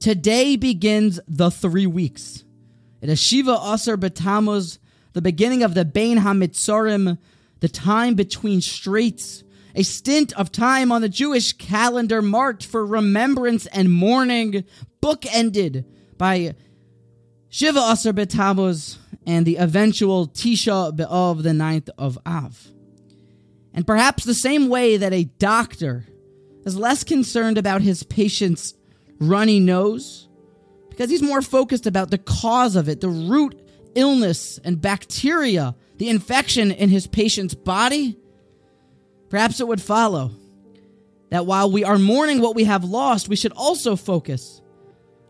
Today begins the three weeks. It is Shiva Asar Batamuz, the beginning of the Bain HaMitzorim, the time between straits, a stint of time on the Jewish calendar marked for remembrance and mourning, bookended by Shiva Asar Batamuz and the eventual Tisha B'Av, the ninth of Av. And perhaps the same way that a doctor is less concerned about his patient's runny nose because he's more focused about the cause of it, the root illness and bacteria, the infection in his patient's body. Perhaps it would follow that while we are mourning what we have lost, we should also focus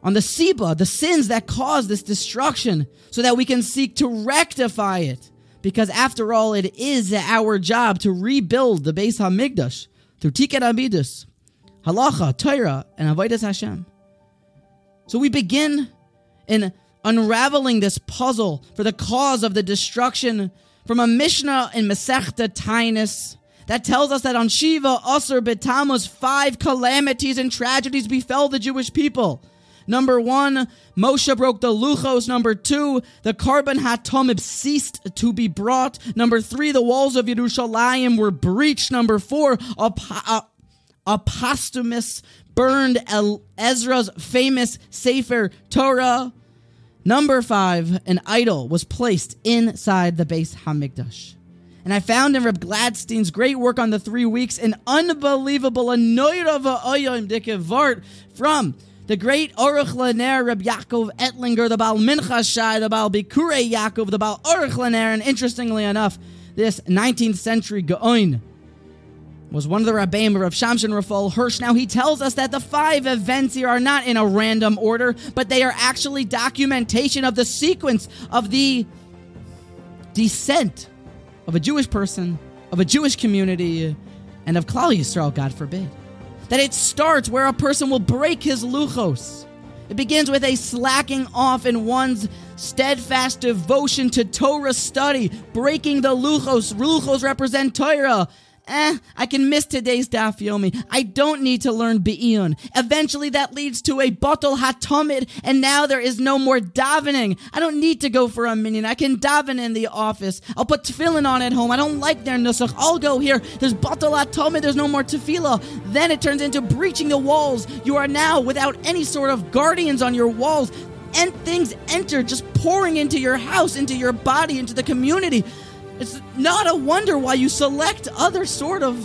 on the Siba, the sins that cause this destruction, so that we can seek to rectify it. Because after all, it is our job to rebuild the Beis Hamikdash through Tikkun HaMiddos, halacha, Torah, and avodas Hashem. So we begin in unraveling this puzzle for the cause of the destruction from a Mishnah in Masechta Taanis that tells us that on Shiva, Asr, Betamuz, five calamities and tragedies befell the Jewish people. Number one, Moshe broke the luchos. Number two, the korban hatomid ceased to be brought. Number three, the walls of Yerushalayim were breached. Number four, Apostomus burned Ezra's famous Sefer Torah. Number five, an idol was placed inside the Beis Hamikdash. And I found in Reb Gladstein's great work on the three weeks an unbelievable Anoirava Oyim Dikevart from the great Aruch Laner, Reb Yaakov Ettlinger, the Baal Minchas Ani, the Baal Bikure Yaakov, the Baal Aruch Laner, and interestingly enough, this 19th century Gaon was one of the Rabbeim of Shamshon Rafael Hirsch. Now he tells us that the five events here are not in a random order, but they are actually documentation of the sequence of the descent of a Jewish person, of a Jewish community, and of Klal Yisrael, God forbid. That it starts where a person will break his luchos. It begins with a slacking off in one's steadfast devotion to Torah study, breaking the luchos. Luchos represent Torah eh, I can miss today's daf yomi. I don't need to learn be'iyun. Eventually that leads to a botel hatomid, and now there is no more davening. I don't need to go for a minyan. I can daven in the office. I'll put tefillin on at home. I don't like their nusach. I'll go here. There's botel hatomid. There's no more tefillah. Then it turns into breaching the walls. You are now without any sort of guardians on your walls. And things enter just pouring into your house, into your body, into the community. It's not a wonder why you select other sort of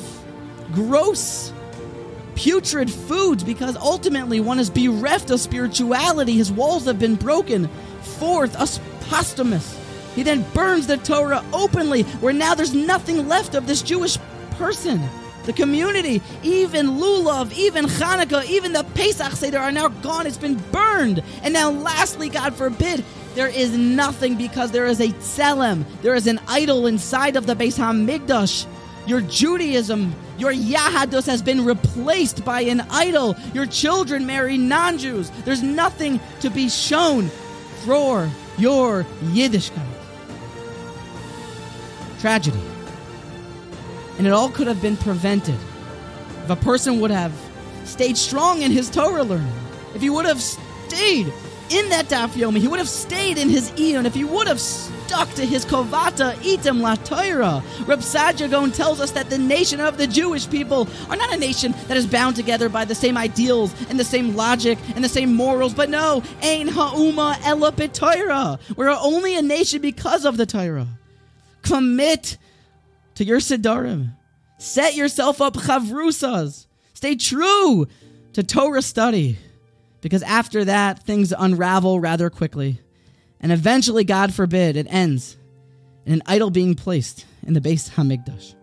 gross, putrid foods because ultimately one is bereft of spirituality. His walls have been broken. Fourth, a posthumous. He then burns the Torah openly, where now there's nothing left of this Jewish person. The community, even Lulav, even Hanukkah, even the Pesach Seder are now gone. It's been burned. And now, lastly, God forbid, there is nothing because there is a tselem. There is an idol inside of the Beis Hamikdash. Your Judaism, your Yahadus has been replaced by an idol. Your children marry non-Jews. There's nothing to be shown for your Yiddishkeit. Tragedy. And it all could have been prevented if a person would have stayed strong in his Torah learning. If he would have stayed in that daf yomi, he would have stayed in his iyun if he would have stuck to his kovata item la Torah. Reb Saadia Gaon tells us that the nation of the Jewish people are not a nation that is bound together by the same ideals and the same logic and the same morals, but no, ein ha'uma ela Torah. We're only a nation because of the Torah. Commit to your sedarim. Set yourself up chavrusas. Stay true to Torah study because after that, things unravel rather quickly. And eventually, God forbid, it ends in an idol being placed in the Beis Hamikdash.